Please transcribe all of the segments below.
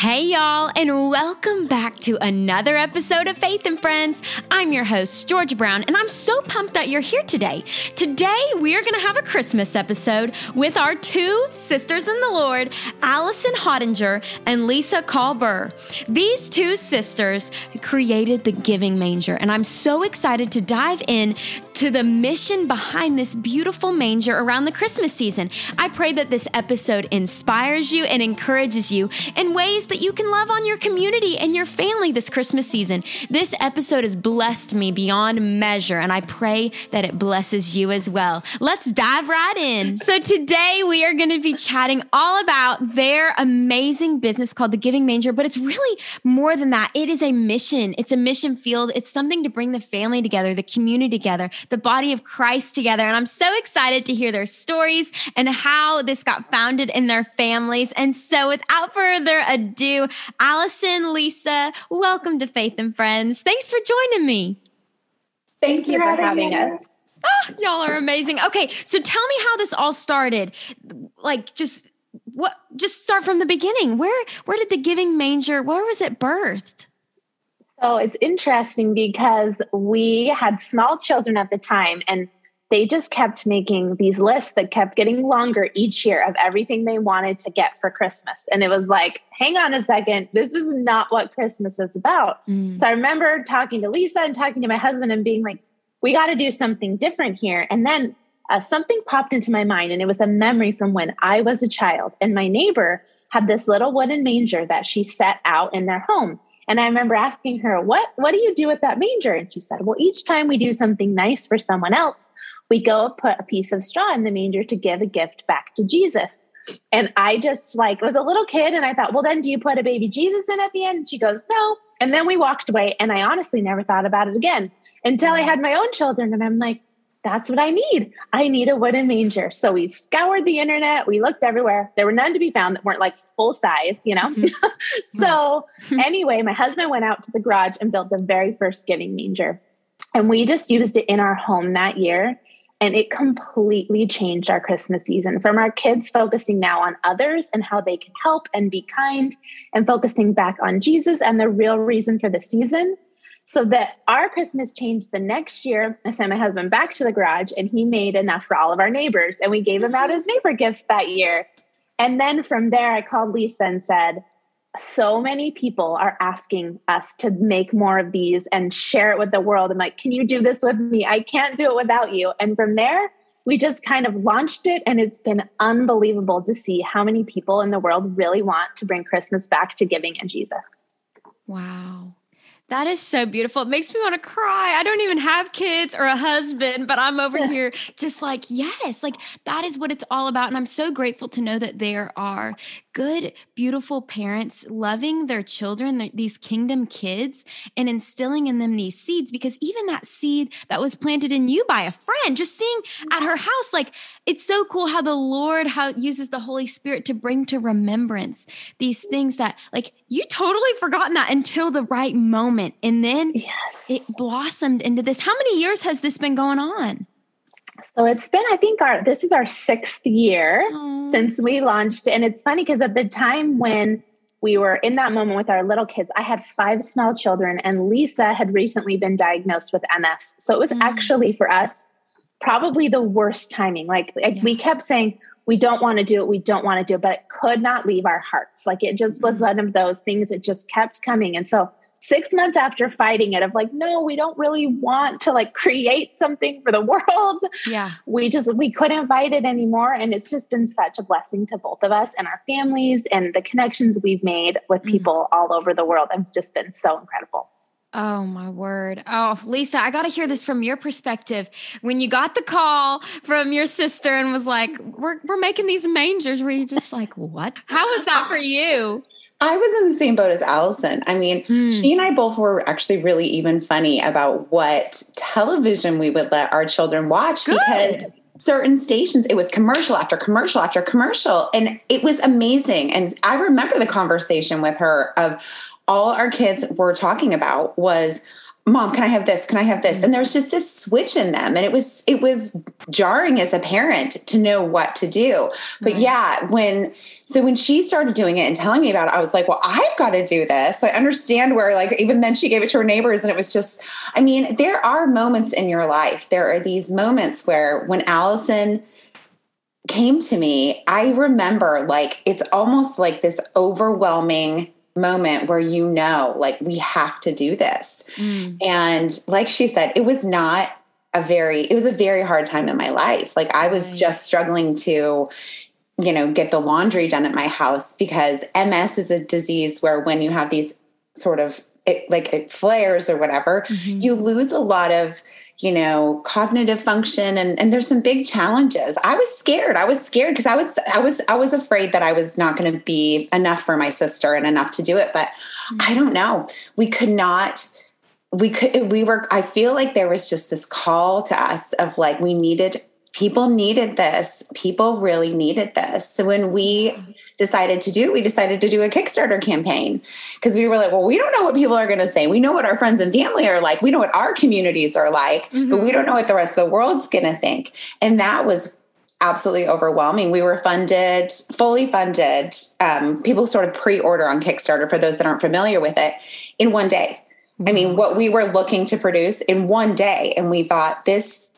Hey, y'all, and welcome back to another episode of Faith and Friends. I'm your host, Georgia Brown, and I'm so pumped that you're here today. Today, we are going to have a Christmas episode with our two sisters in the Lord, Allison Hottinger and Lisa Kalberer. These two sisters created the Giving Manger, and I'm so excited to dive in to the mission behind this beautiful manger around the Christmas season. I pray that this episode inspires you and encourages you in ways that you can love on your community and your family this Christmas season. This episode has blessed me beyond measure, and I pray that it blesses you as well. Let's dive right in. So, today we are going to be chatting all about their amazing business called The Giving Manger, but it's really more than that. It is a mission, it's a mission field, it's something to bring the family together, the community together, the body of Christ together. And I'm so excited to hear their stories and how this got founded in their families. And so, without further ado. Allison, Lisa, welcome to Faith and Friends. Thanks for joining me. Thank you for having us. Oh, y'all are amazing. Okay, so tell me how this all started. Like just what just start from the beginning. Where where did the giving manger, where was it birthed? So it's interesting because we had small children at the time and they just kept making these lists that kept getting longer each year of everything they wanted to get for Christmas. And it was like, hang on a second, this is not what Christmas is about. Mm. So I remember talking to Lisa and talking to my husband and being like, we got to do something different here. And then uh, something popped into my mind, and it was a memory from when I was a child. And my neighbor had this little wooden manger that she set out in their home. And I remember asking her, "What what do you do with that manger?" And she said, "Well, each time we do something nice for someone else, we go put a piece of straw in the manger to give a gift back to Jesus. And I just like was a little kid and I thought, well, then do you put a baby Jesus in at the end? And she goes, no. And then we walked away and I honestly never thought about it again until I mm. had my own children. And I'm like, that's what I need. I need a wooden manger. So we scoured the internet. We looked everywhere. There were none to be found that weren't like full size, you know? Mm-hmm. so anyway, my husband went out to the garage and built the very first giving manger. And we just used it in our home that year. And it completely changed our Christmas season from our kids focusing now on others and how they can help and be kind and focusing back on Jesus and the real reason for the season. So that our Christmas changed the next year. I sent my husband back to the garage and he made enough for all of our neighbors and we gave him out mm-hmm. as neighbor gifts that year. And then from there, I called Lisa and said, so many people are asking us to make more of these and share it with the world. I'm like, can you do this with me? I can't do it without you. And from there, we just kind of launched it, and it's been unbelievable to see how many people in the world really want to bring Christmas back to giving and Jesus. Wow. That is so beautiful. It makes me want to cry. I don't even have kids or a husband, but I'm over here just like, yes, like that is what it's all about. And I'm so grateful to know that there are good, beautiful parents loving their children, these kingdom kids, and instilling in them these seeds. Because even that seed that was planted in you by a friend, just seeing mm-hmm. at her house, like it's so cool how the Lord how uses the Holy Spirit to bring to remembrance these mm-hmm. things that like you totally forgotten that until the right moment. And then yes. it blossomed into this. How many years has this been going on? So it's been, I think, our this is our sixth year Aww. since we launched. And it's funny because at the time when we were in that moment with our little kids, I had five small children, and Lisa had recently been diagnosed with MS. So it was mm. actually for us probably the worst timing. Like, like yeah. we kept saying, we don't want to do it, we don't want to do it, but it could not leave our hearts. Like it just was mm. one of those things, that just kept coming. And so six months after fighting it of like no we don't really want to like create something for the world yeah we just we couldn't fight it anymore and it's just been such a blessing to both of us and our families and the connections we've made with mm. people mm. all over the world have just been so incredible Oh my word. Oh, Lisa, I got to hear this from your perspective. When you got the call from your sister and was like, "We're we're making these mangers," were you just like, "What? How was that for you?" I was in the same boat as Allison. I mean, hmm. she and I both were actually really even funny about what television we would let our children watch Good. because certain stations it was commercial after commercial after commercial and it was amazing and i remember the conversation with her of all our kids were talking about was mom can i have this? Can i have this? And mm-hmm. there was just this switch in them and it was it was jarring as a parent to know what to do. But right. yeah when so when she started doing it and telling me about it i was like well i've got to do this. I understand where like even then she gave it to her neighbors and it was just i mean there are moments in your life. There are these moments where when allison came to me i remember like it's almost like this overwhelming moment where you know, like, we have to do this. Mm. And like she said, it was not a very, it was a very hard time in my life. Like, I was right. just struggling to, you know, get the laundry done at my house because MS is a disease where when you have these sort of it, like it flares or whatever, mm-hmm. you lose a lot of you know cognitive function and and there's some big challenges. I was scared. I was scared because i was i was i was afraid that i was not going to be enough for my sister and enough to do it but mm-hmm. i don't know. We could not we could we were i feel like there was just this call to us of like we needed people needed this. People really needed this. So when we decided to do, we decided to do a Kickstarter campaign because we were like, well, we don't know what people are going to say. We know what our friends and family are like. We know what our communities are like, mm-hmm. but we don't know what the rest of the world's going to think. And that was absolutely overwhelming. We were funded, fully funded. Um, people sort of pre order on Kickstarter for those that aren't familiar with it in one day. I mean, what we were looking to produce in one day. And we thought this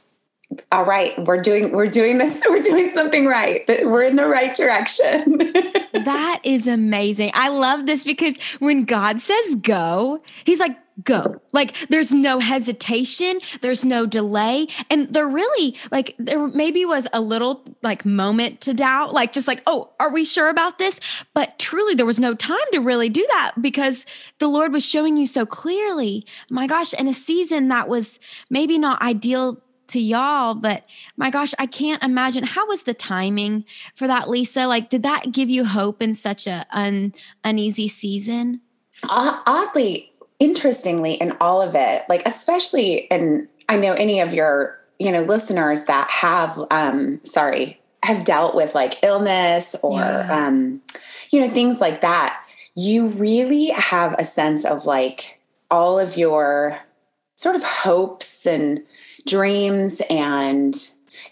all right we're doing we're doing this we're doing something right. We're in the right direction. That is amazing. I love this because when god says go he's like go. Like there's no hesitation there's no delay. And there really like there maybe was a little like moment to doubt like just like oh are we sure about this? But truly there was no time to really do that because the lord was showing you so clearly. My gosh in a season that was maybe not ideal to y'all, but my gosh, I can't imagine how was the timing for that, Lisa? Like, did that give you hope in such a un, uneasy season? Uh, oddly, interestingly, in all of it, like especially, and I know any of your you know listeners that have, um, sorry, have dealt with like illness or yeah. um, you know things like that. You really have a sense of like all of your sort of hopes and dreams and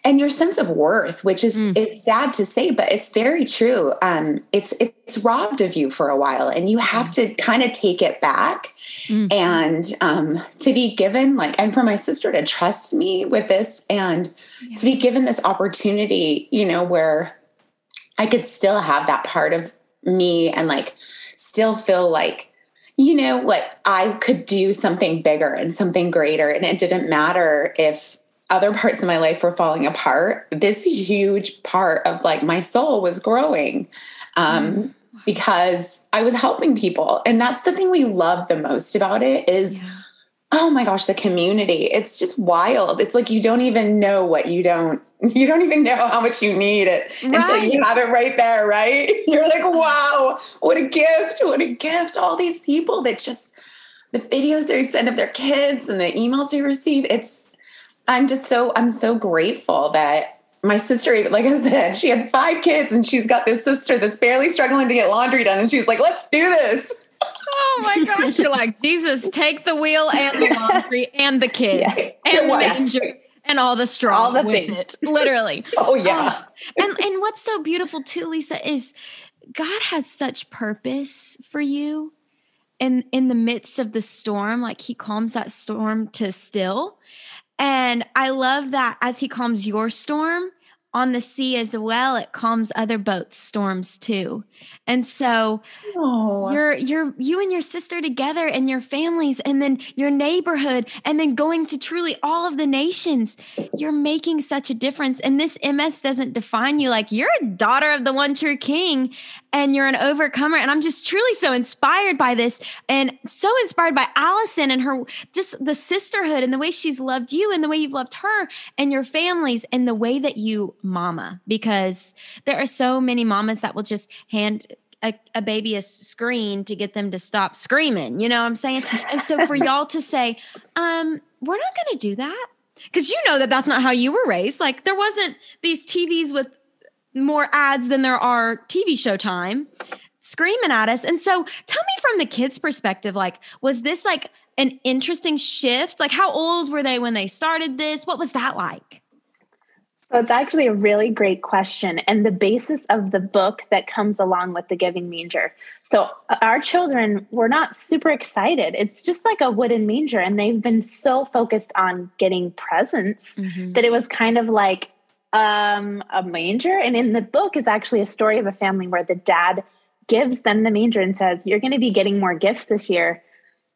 and your sense of worth which is mm. it's sad to say but it's very true um it's it's robbed of you for a while and you have mm. to kind of take it back mm. and um to be given like and for my sister to trust me with this and yeah. to be given this opportunity you know where i could still have that part of me and like still feel like you know, like I could do something bigger and something greater. And it didn't matter if other parts of my life were falling apart. This huge part of like my soul was growing um, mm. because I was helping people. And that's the thing we love the most about it is. Yeah. Oh my gosh, the community. It's just wild. It's like you don't even know what you don't you don't even know how much you need it right. until you have it right there, right? You're like, wow, what a gift, what a gift. All these people that just, the videos they send of their kids and the emails we receive. It's, I'm just so, I'm so grateful that my sister, like I said, she had five kids and she's got this sister that's barely struggling to get laundry done. And she's like, let's do this. Oh my gosh. You're like, Jesus, take the wheel and the laundry and the kids yeah. and the manger and all the straw all the with things. it literally oh yeah um, and and what's so beautiful too lisa is god has such purpose for you in in the midst of the storm like he calms that storm to still and i love that as he calms your storm on the sea as well it calms other boats storms too. And so oh. you're you're you and your sister together and your families and then your neighborhood and then going to truly all of the nations you're making such a difference. And this ms doesn't define you like you're a daughter of the one true king and you're an overcomer and i'm just truly so inspired by this and so inspired by allison and her just the sisterhood and the way she's loved you and the way you've loved her and your families and the way that you mama because there are so many mamas that will just hand a, a, baby a screen to get them to stop screaming. You know what I'm saying? And so for y'all to say, um, we're not going to do that because you know that that's not how you were raised. Like there wasn't these TVs with more ads than there are TV show time screaming at us. And so tell me from the kids' perspective, like, was this like an interesting shift? Like, how old were they when they started this? What was that like? So it's actually a really great question and the basis of the book that comes along with the giving manger. So uh, our children were not super excited. It's just like a wooden manger and they've been so focused on getting presents mm-hmm. that it was kind of like um, a manger and in the book is actually a story of a family where the dad gives them the manger and says, You're going to be getting more gifts this year.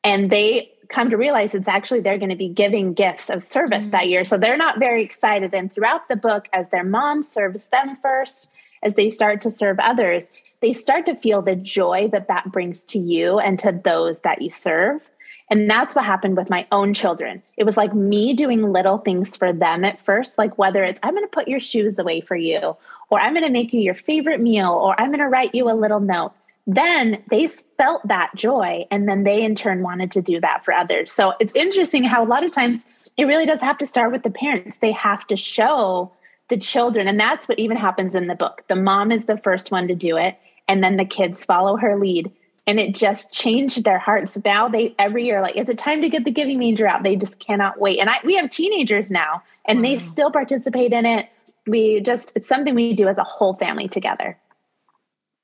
And they come to realize it's actually they're going to be giving gifts of service mm-hmm. that year. So they're not very excited. And throughout the book, as their mom serves them first, as they start to serve others, they start to feel the joy that that brings to you and to those that you serve. And that's what happened with my own children. It was like me doing little things for them at first, like whether it's I'm going to put your shoes away for you, or I'm going to make you your favorite meal, or I'm going to write you a little note. Then they felt that joy, and then they in turn wanted to do that for others. So it's interesting how a lot of times it really does have to start with the parents. They have to show the children, and that's what even happens in the book. The mom is the first one to do it, and then the kids follow her lead and it just changed their hearts. Now they every year like it's a time to get the giving manger out. They just cannot wait. And I we have teenagers now and wow. they still participate in it. We just it's something we do as a whole family together.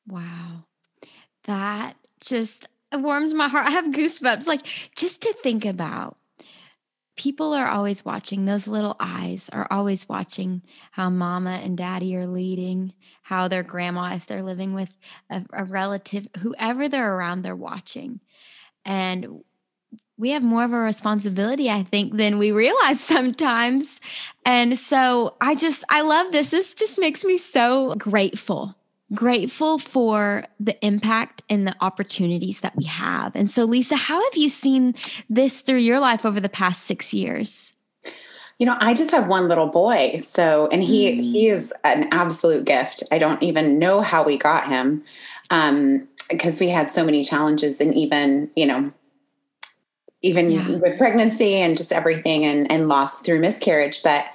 Wow. That just warms my heart. I have goosebumps like just to think about people are always watching. Those little eyes are always watching how mama and daddy are leading, how their grandma, if they're living with a, a relative, whoever they're around, they're watching. And we have more of a responsibility, I think, than we realize sometimes. And so I just, I love this. This just makes me so grateful grateful for the impact and the opportunities that we have. And so, Lisa, how have you seen this through your life over the past six years? You know, I just have one little boy. So, and he mm. he is an absolute gift. I don't even know how we got him. Um, because we had so many challenges and even, you know, even yeah. with pregnancy and just everything and, and loss through miscarriage. But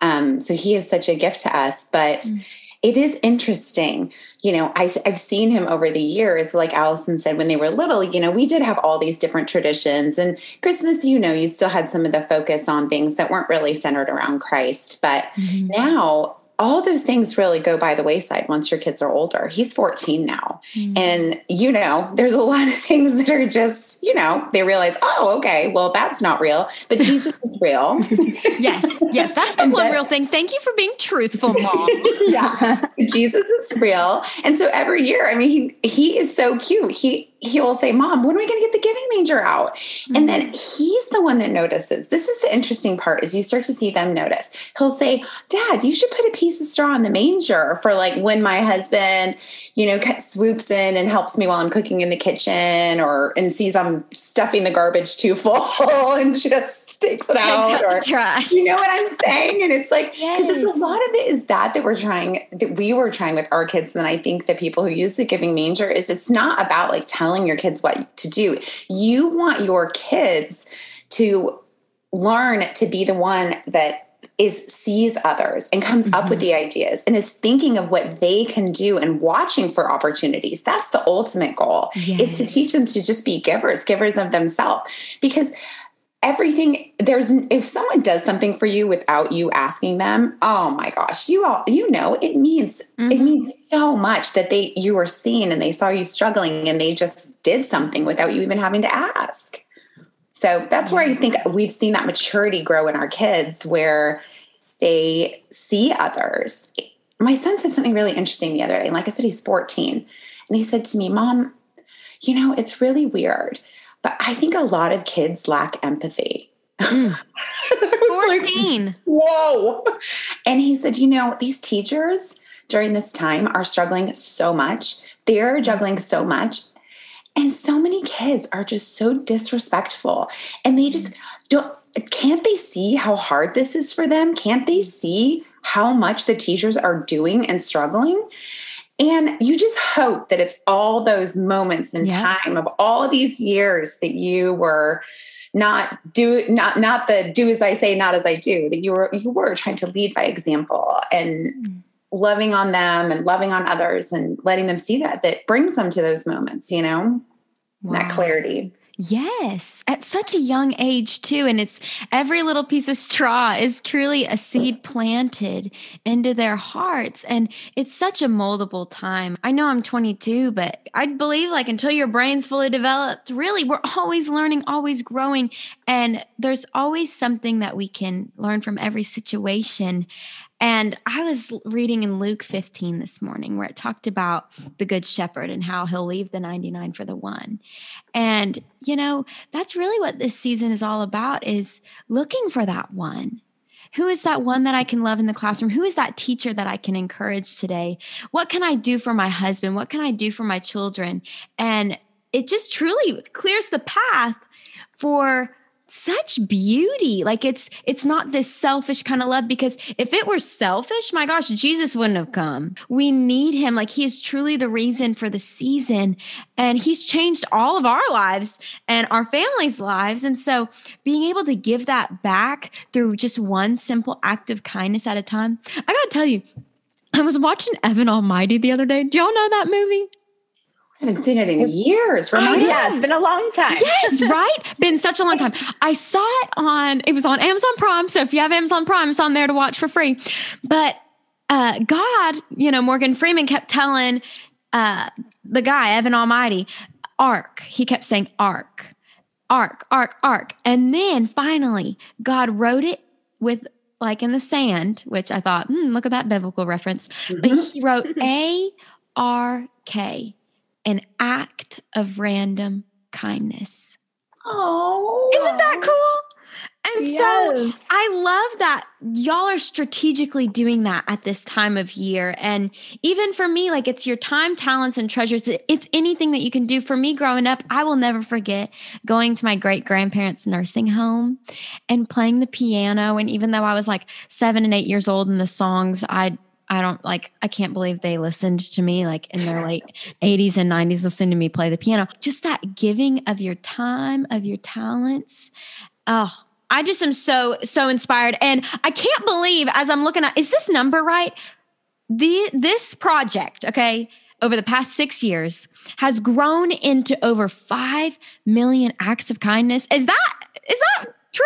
um, so he is such a gift to us. But mm it is interesting. You know, I, have seen him over the years, like Allison said, when they were little, you know, we did have all these different traditions. And Christmas, you know, you still had some of the focus on things that weren't really centered around Christ. But mm-hmm. now all those things really go by the wayside once your kids are older. He's 14 now. Mm-hmm. And, you know, there's a lot of things that are just, you know, they realize, oh, okay, well, that's not real, but Jesus is real. yes, yes, that's the one real thing. Thank you for being truthful, mom. yeah, Jesus is real. And so every year, I mean, he, he is so cute. He, he'll say, Mom, when are we going to get the giving manger out? Mm-hmm. And then he's the one that notices. This is the interesting part is you start to see them notice. He'll say, Dad, you should put a piece of straw in the manger for like when my husband, you know, swoops in and helps me while I'm cooking in the kitchen or and sees I'm stuffing the garbage too full and just takes it out or trash. You know what I'm saying? And it's like, because yes. it's a lot of it is that that we're trying, that we were trying with our kids. And I think the people who use the giving manger is it's not about like telling telling your kids what to do. You want your kids to learn to be the one that is sees others and comes mm-hmm. up with mm-hmm. the ideas and is thinking of what they can do and watching for opportunities that's the ultimate goal yes. is to teach them to just be givers givers of themselves because everything there's if someone does something for you without you asking them oh my gosh you all you know it means mm-hmm. it means so much that they you were seen and they saw you struggling and they just did something without you even having to ask. So that's where i think we've seen that maturity grow in our kids where they see others. My son said something really interesting the other day like i said he's 14 and he said to me mom you know it's really weird but I think a lot of kids lack empathy. Mm. 14. Like, Whoa. And he said, you know, these teachers during this time are struggling so much. They're juggling so much. And so many kids are just so disrespectful. And they just don't, can't they see how hard this is for them? Can't they see how much the teachers are doing and struggling? And you just hope that it's all those moments in yeah. time of all these years that you were not do not not the do as I say, not as I do, that you were you were trying to lead by example and mm. loving on them and loving on others and letting them see that that brings them to those moments, you know, wow. that clarity. Yes, at such a young age, too. And it's every little piece of straw is truly a seed planted into their hearts. And it's such a moldable time. I know I'm 22, but I believe like until your brain's fully developed, really, we're always learning, always growing. And there's always something that we can learn from every situation. And I was reading in Luke 15 this morning where it talked about the good shepherd and how he'll leave the 99 for the one. And you know, that's really what this season is all about is looking for that one. Who is that one that I can love in the classroom? Who is that teacher that I can encourage today? What can I do for my husband? What can I do for my children? And it just truly clears the path for such beauty. Like it's it's not this selfish kind of love because if it were selfish my gosh jesus wouldn't have come. We need him. Like he is truly the reason for the season and he's changed all of our lives and our families lives. And so being able to give that back through just one simple act of kindness at a time. I gotta tell you i was watching evan almighty the other day. Do y'all know that movie I haven't seen it in years. Remind yeah, it's been a long time. Yes, right? been such a long time. I saw it on, it was on Amazon Prime. So if you have Amazon Prime, it's on there to watch for free. But uh, God, you know, Morgan Freeman kept telling uh, the guy, Evan Almighty, ark. He kept saying ark, ark, ark, ark. And then finally, God wrote it with like in the sand, which I thought, hmm, look at that biblical reference. Mm-hmm. But he wrote A R K an act of random kindness. Oh, isn't that cool? And yes. so I love that y'all are strategically doing that at this time of year. And even for me, like it's your time, talents, and treasures. It's anything that you can do. For me growing up, I will never forget going to my great grandparents' nursing home and playing the piano. And even though I was like seven and eight years old and the songs I I don't like, I can't believe they listened to me like in their late 80s and 90s, listening to me play the piano. Just that giving of your time, of your talents. Oh, I just am so, so inspired. And I can't believe as I'm looking at, is this number right? The, this project, okay, over the past six years has grown into over 5 million acts of kindness. Is that, is that true?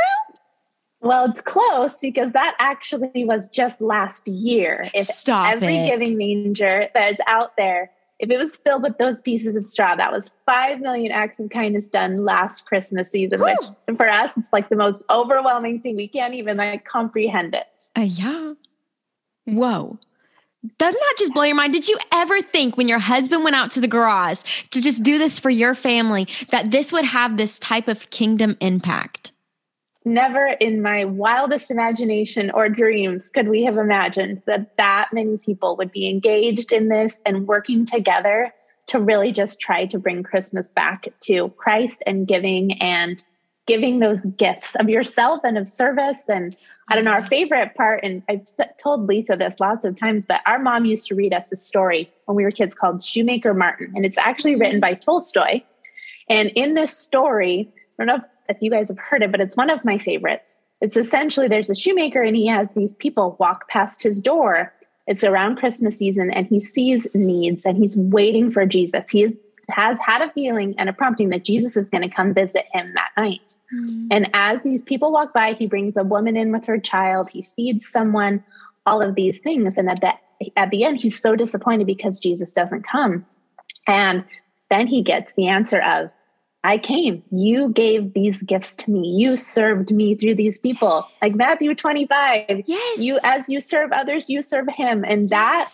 Well, it's close because that actually was just last year. If Stop every it. giving manger that is out there, if it was filled with those pieces of straw, that was 5 million acts of kindness done last Christmas season, Woo. which for us, it's like the most overwhelming thing. We can't even like comprehend it. Uh, yeah. Whoa. Doesn't that just blow your mind? Did you ever think when your husband went out to the garage to just do this for your family that this would have this type of kingdom impact? Never in my wildest imagination or dreams could we have imagined that that many people would be engaged in this and working together to really just try to bring Christmas back to Christ and giving and giving those gifts of yourself and of service. And I don't know, our favorite part, and I've told Lisa this lots of times, but our mom used to read us a story when we were kids called Shoemaker Martin. And it's actually written by Tolstoy. And in this story, I don't know if if you guys have heard it, but it's one of my favorites. It's essentially there's a shoemaker and he has these people walk past his door. It's around Christmas season and he sees needs and he's waiting for Jesus. He is, has had a feeling and a prompting that Jesus is going to come visit him that night. Mm-hmm. And as these people walk by, he brings a woman in with her child, he feeds someone, all of these things. And at the, at the end, he's so disappointed because Jesus doesn't come. And then he gets the answer of, I came. You gave these gifts to me. You served me through these people. Like Matthew 25. Yes. You as you serve others, you serve him. And that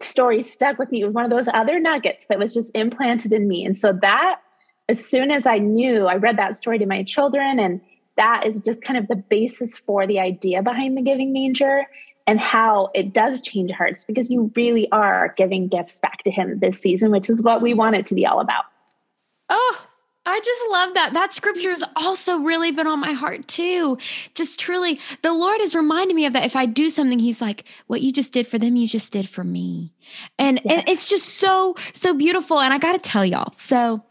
story stuck with me. It was one of those other nuggets that was just implanted in me. And so that as soon as I knew, I read that story to my children and that is just kind of the basis for the idea behind the giving manger and how it does change hearts because you really are giving gifts back to him this season, which is what we want it to be all about. Oh, I just love that. That scripture has also really been on my heart too. Just truly, the Lord has reminded me of that. If I do something, He's like, what you just did for them, you just did for me. And, yes. and it's just so, so beautiful. And I got to tell y'all. So,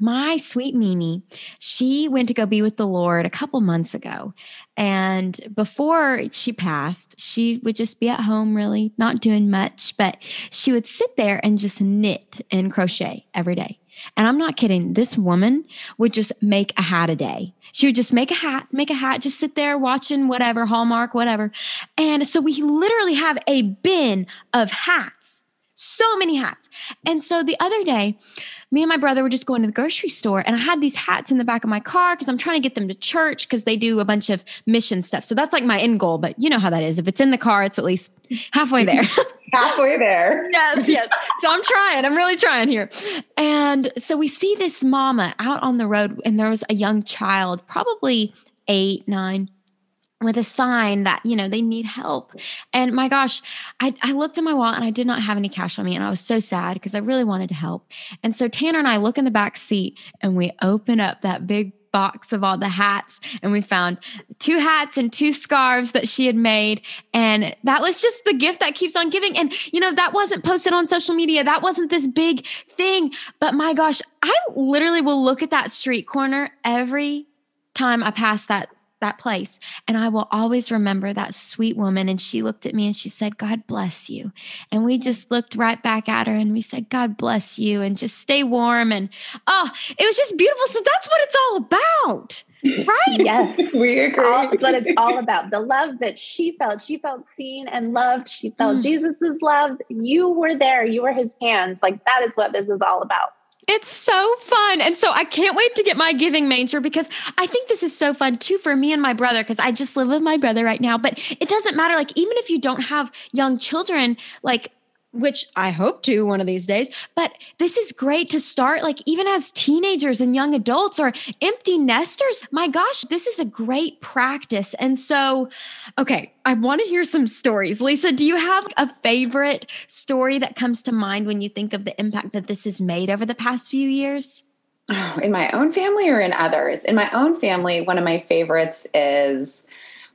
my sweet Mimi, she went to go be with the Lord a couple months ago. And before she passed, she would just be at home, really not doing much, but she would sit there and just knit and crochet every day. And I'm not kidding. This woman would just make a hat a day. She would just make a hat, make a hat, just sit there watching whatever, Hallmark, whatever. And so we literally have a bin of hats, so many hats. And so the other day, me and my brother were just going to the grocery store and I had these hats in the back of my car because I'm trying to get them to church because they do a bunch of mission stuff. So that's like my end goal. But you know how that is. If it's in the car, it's at least halfway there. halfway there. yes, yes. So I'm trying. I'm really trying here. And so we see this mama out on the road and there was a young child, probably eight, nine, with a sign that you know they need help. And my gosh I, I looked in my wallet and i did not have any cash on me and i was so sad because i really wanted to help. And so tanner and i look in the back seat and we open up that big box of all the hats and we found two hats and two scarves that she had made and that was just the gift that keeps on giving. And you know that wasn't posted on social media. That wasn't this big thing. But my gosh i literally will look at that street corner every time i pass that that place. And I will always remember that sweet woman. And she looked at me and she said, God bless you. And we just looked right back at her and we said, God bless you and just stay warm. And oh, it was just beautiful. So that's what it's all about. Right? yes. we agree. All, that's what it's all about. The love that she felt. She felt seen and loved. She felt mm. Jesus's love. You were there. You were his hands. Like that is what this is all about. It's so fun. And so I can't wait to get my giving manger because I think this is so fun too for me and my brother because I just live with my brother right now. But it doesn't matter. Like, even if you don't have young children, like which I hope to one of these days. But this is great to start, like even as teenagers and young adults or empty nesters. My gosh, this is a great practice. And so, okay, I want to hear some stories. Lisa, do you have a favorite story that comes to mind when you think of the impact that this has made over the past few years? in my own family or in others? In my own family, one of my favorites is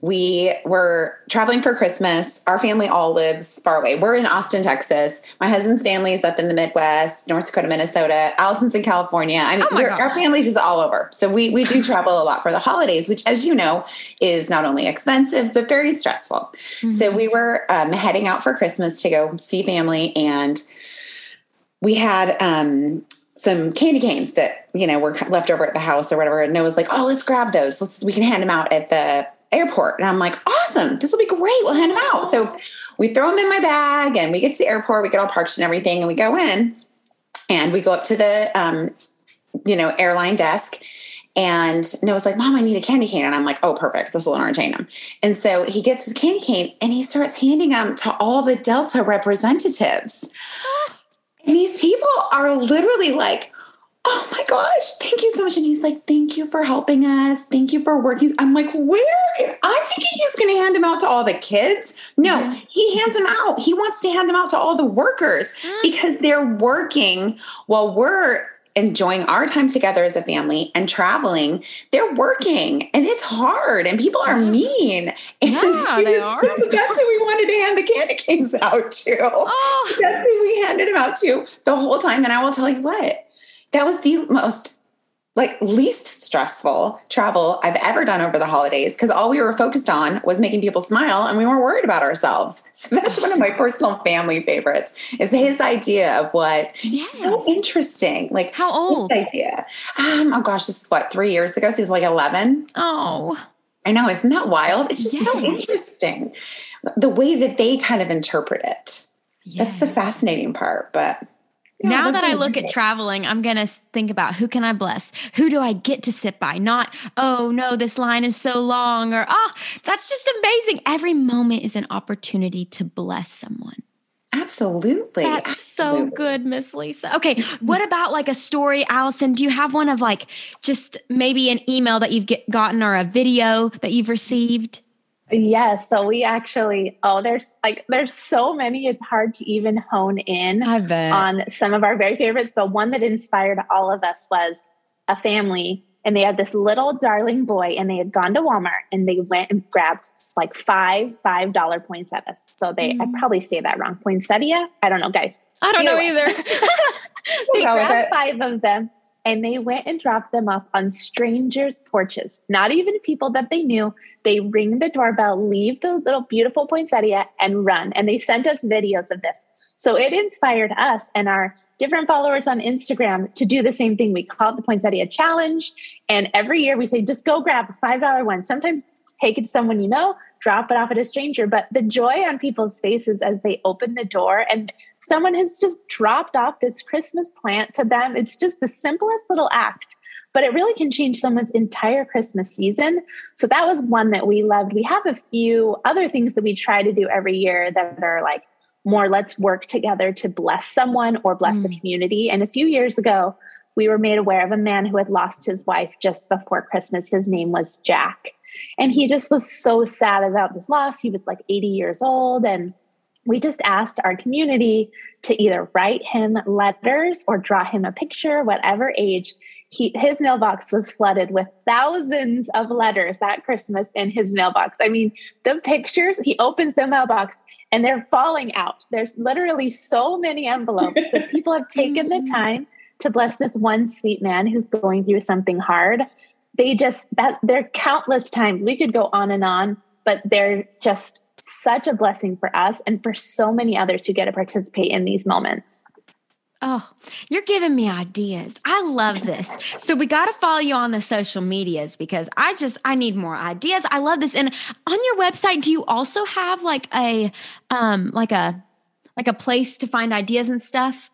we were traveling for Christmas. Our family all lives far away. We're in Austin, Texas. My husband's family is up in the Midwest, North Dakota, Minnesota. Allison's in California. I mean, oh our family is all over. So we we do travel a lot for the holidays, which, as you know, is not only expensive but very stressful. Mm-hmm. So we were um, heading out for Christmas to go see family, and we had um, some candy canes that you know were left over at the house or whatever. And Noah's like, "Oh, let's grab those. Let's we can hand them out at the airport. And I'm like, awesome, this will be great. We'll hand them out. So we throw them in my bag and we get to the airport, we get all parked and everything, and we go in and we go up to the, um, you know, airline desk. And Noah's like, Mom, I need a candy cane. And I'm like, oh, perfect. This will entertain him. And so he gets his candy cane and he starts handing them to all the Delta representatives. And these people are literally like, oh my gosh, thank you so much. And he's like, thank you for helping us. Thank you for working. I'm like, where? I'm thinking he's going to hand them out to all the kids. No, mm-hmm. he hands them out. He wants to hand them out to all the workers mm-hmm. because they're working while we're enjoying our time together as a family and traveling, they're working and it's hard and people are mean. And yeah, they are. So that's who we wanted to hand the candy canes out to. Oh. That's who we handed them out to the whole time. And I will tell you what, that was the most like least stressful travel I've ever done over the holidays because all we were focused on was making people smile and we weren't worried about ourselves. So that's one of my personal family favorites is his idea of what yes. so interesting. Like how old idea? Um, oh gosh, this is what, three years ago? So he's like 11. Oh, I know. Isn't that wild? It's just yes. so interesting. The way that they kind of interpret it. Yes. That's the fascinating part. But yeah, now that I look at traveling, I'm going to think about who can I bless? Who do I get to sit by? Not, oh no, this line is so long or, oh, that's just amazing. Every moment is an opportunity to bless someone. Absolutely. That's Absolutely. so good, Miss Lisa. Okay. What about like a story, Allison? Do you have one of like just maybe an email that you've get, gotten or a video that you've received? Yes. So we actually, oh, there's like, there's so many, it's hard to even hone in on some of our very favorites. But one that inspired all of us was a family and they had this little darling boy and they had gone to Walmart and they went and grabbed like five five dollar poinsettias. So they mm. I probably say that wrong. Poinsettia? I don't know, guys. I don't know either. they grabbed five of them and they went and dropped them off on strangers' porches, not even people that they knew. They ring the doorbell, leave the little beautiful poinsettia, and run. And they sent us videos of this. So it inspired us and our different followers on Instagram to do the same thing. We call it the Poinsettia Challenge. And every year we say, just go grab a $5 one. Sometimes take it to someone you know, drop it off at a stranger. But the joy on people's faces as they open the door and someone has just dropped off this Christmas plant to them, it's just the simplest little act. But it really can change someone's entire Christmas season. So that was one that we loved. We have a few other things that we try to do every year that are like more let's work together to bless someone or bless mm. the community. And a few years ago, we were made aware of a man who had lost his wife just before Christmas. His name was Jack. And he just was so sad about this loss. He was like 80 years old. And we just asked our community to either write him letters or draw him a picture, whatever age. He, his mailbox was flooded with thousands of letters that Christmas in his mailbox. I mean, the pictures, he opens the mailbox and they're falling out. There's literally so many envelopes that people have taken the mm-hmm. time to bless this one sweet man who's going through something hard. They just that they're countless times. We could go on and on, but they're just such a blessing for us and for so many others who get to participate in these moments. Oh, you're giving me ideas. I love this. So we got to follow you on the social medias because I just I need more ideas. I love this. And on your website, do you also have like a um like a like a place to find ideas and stuff?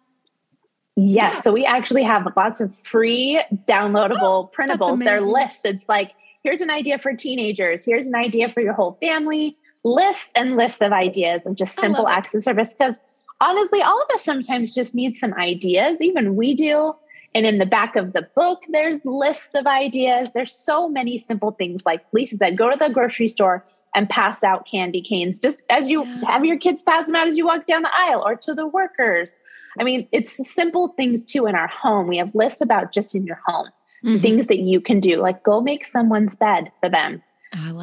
Yes. Yeah. So we actually have lots of free downloadable oh, printables. They're lists. It's like here's an idea for teenagers. Here's an idea for your whole family. Lists and lists of ideas of just simple acts of service because honestly, all of us sometimes just need some ideas. Even we do. And in the back of the book, there's lists of ideas. There's so many simple things like Lisa said, go to the grocery store and pass out candy canes just as you yeah. have your kids pass them out as you walk down the aisle or to the workers. I mean, it's simple things too in our home. We have lists about just in your home, mm-hmm. things that you can do, like go make someone's bed for them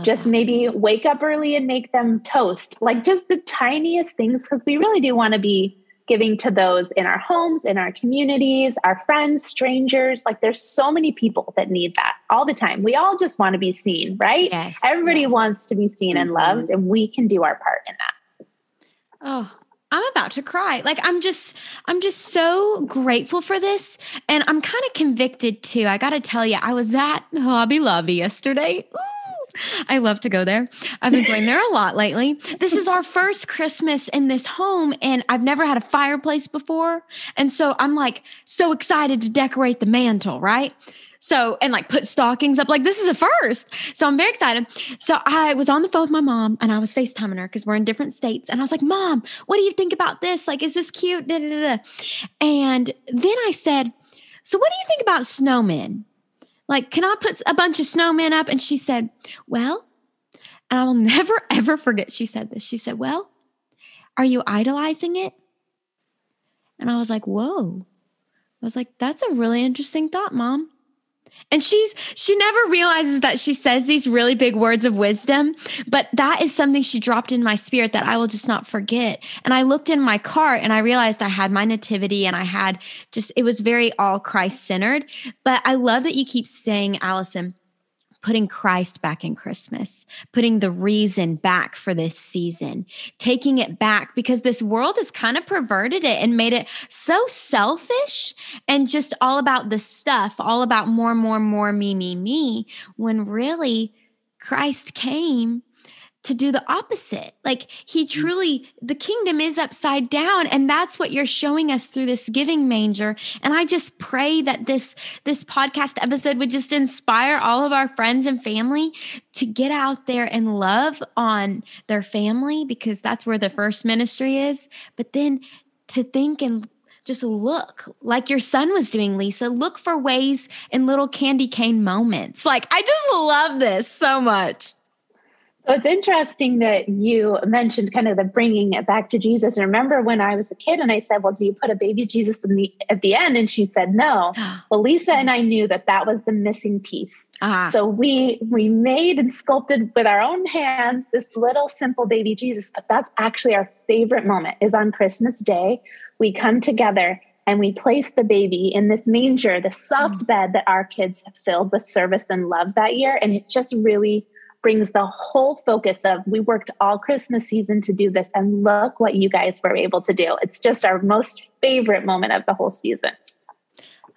just that. maybe wake up early and make them toast like just the tiniest things because we really do want to be giving to those in our homes in our communities our friends strangers like there's so many people that need that all the time we all just want to be seen right yes, everybody yes. wants to be seen and mm-hmm. loved and we can do our part in that oh I'm about to cry. Like I'm just I'm just so grateful for this and I'm kind of convicted too. I got to tell you I was at Hobby Lobby yesterday. Ooh I love to go there. I've been going there a lot lately. This is our first Christmas in this home, and I've never had a fireplace before. And so I'm like so excited to decorate the mantle, right? So, and like put stockings up, like this is a first. So I'm very excited. So I was on the phone with my mom and I was FaceTiming her because we're in different states. And I was like, Mom, what do you think about this? Like, is this cute? Da, da, da. And then I said, So what do you think about snowmen? Like, can I put a bunch of snowmen up? And she said, Well, and I will never, ever forget she said this. She said, Well, are you idolizing it? And I was like, Whoa. I was like, That's a really interesting thought, mom. And she's she never realizes that she says these really big words of wisdom, but that is something she dropped in my spirit that I will just not forget. And I looked in my cart and I realized I had my nativity and I had just it was very all Christ centered. But I love that you keep saying, Allison, putting Christ back in Christmas, putting the reason back for this season, taking it back because this world has kind of perverted it and made it so selfish and just all about the stuff, all about more, more, more, me, me, me, when really Christ came to do the opposite. Like he mm. truly, the kingdom is upside down. And that's what you're showing us through this giving manger. And I just pray that this, this podcast episode would just inspire all of our friends and family to get out there and love on their family because that's where the first ministry is. But then to think and just look like your son was doing, Lisa. Look for ways in little candy cane moments. Like, I just love this so much. So it's interesting that you mentioned kind of the bringing it back to Jesus. And remember when I was a kid and I said, "Well, do you put a baby Jesus the, at the end?" And she said, "No." well, Lisa and I knew that that was the missing piece. Uh-huh. So we we made and sculpted with our own hands this little simple baby Jesus. But that's actually our favorite moment is on Christmas Day. We come together and we place the baby in this manger, the soft mm. bed that our kids have filled with service and love that year. And it just really brings the whole focus of we worked all Christmas season to do this, and look what you guys were able to do. It's just our most favorite moment of the whole season.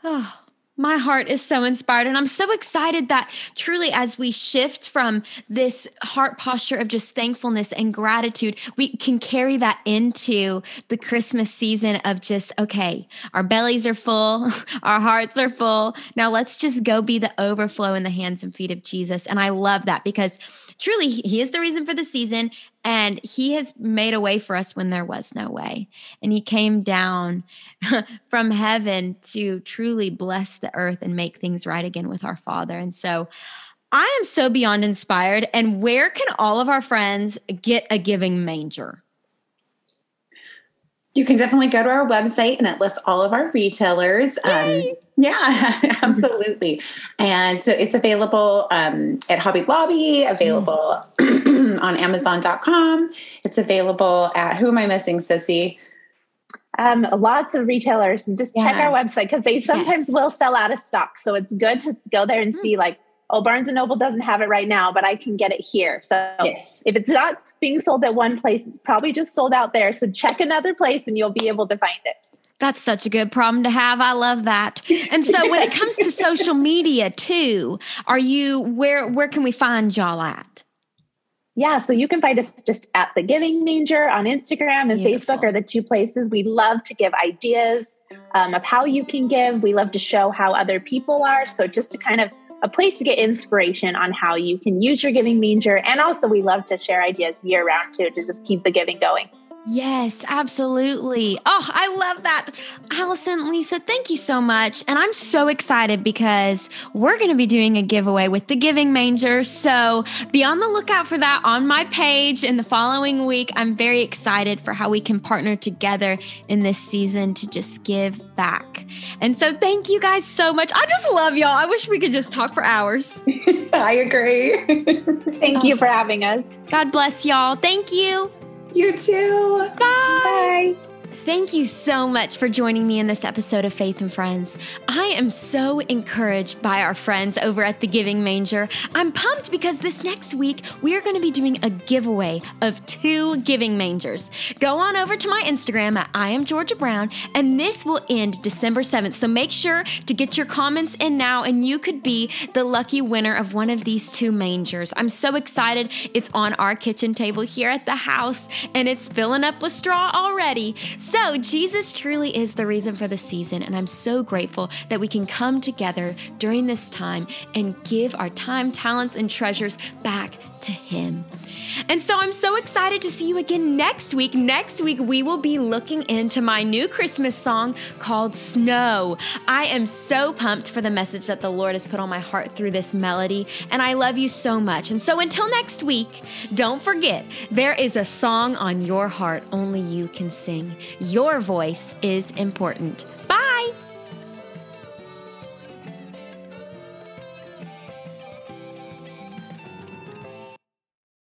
Oh, my heart is so inspired. And I'm so excited that truly, as we shift from this heart posture of just thankfulness and gratitude, we can carry that into the Christmas season of just, okay, our bellies are full, our hearts are full. Now let's just go be the overflow in the hands and feet of Jesus. And I love that because truly, He is the reason for the season. And he has made a way for us when there was no way. And he came down from heaven to truly bless the earth and make things right again with our Father. And so I am so beyond inspired. And where can all of our friends get a giving manger? You can definitely go to our website and it lists all of our retailers. Um, yeah, absolutely. And so it's available um, at Hobby Lobby, available mm. on Amazon.com. It's available at, who am I missing, Sissy? Um, lots of retailers. Just yeah. check our website because they sometimes yes. will sell out of stock. So it's good to go there and mm. see like oh, Barnes and Noble doesn't have it right now, but I can get it here. So yes. if it's not being sold at one place, it's probably just sold out there. So check another place and you'll be able to find it. That's such a good problem to have. I love that. And so when it comes to social media too, are you where where can we find y'all at? Yeah, so you can find us just at the Giving Manger on Instagram and Beautiful. Facebook are the two places. We love to give ideas um, of how you can give. We love to show how other people are. So just to kind of a place to get inspiration on how you can use your giving manger. And also, we love to share ideas year round too to just keep the giving going. Yes, absolutely. Oh, I love that. Allison, Lisa, thank you so much. And I'm so excited because we're going to be doing a giveaway with the Giving Manger. So be on the lookout for that on my page in the following week. I'm very excited for how we can partner together in this season to just give back. And so thank you guys so much. I just love y'all. I wish we could just talk for hours. I agree. thank oh. you for having us. God bless y'all. Thank you. You too. Bye. Bye. Thank you so much for joining me in this episode of Faith and Friends. I am so encouraged by our friends over at the Giving Manger. I'm pumped because this next week we are going to be doing a giveaway of two Giving Mangers. Go on over to my Instagram at I am Georgia Brown, and this will end December 7th. So make sure to get your comments in now, and you could be the lucky winner of one of these two mangers. I'm so excited. It's on our kitchen table here at the house, and it's filling up with straw already. So, Jesus truly is the reason for the season, and I'm so grateful that we can come together during this time and give our time, talents, and treasures back to Him. And so I'm so excited to see you again next week. Next week, we will be looking into my new Christmas song called Snow. I am so pumped for the message that the Lord has put on my heart through this melody, and I love you so much. And so until next week, don't forget there is a song on your heart only you can sing. Your voice is important.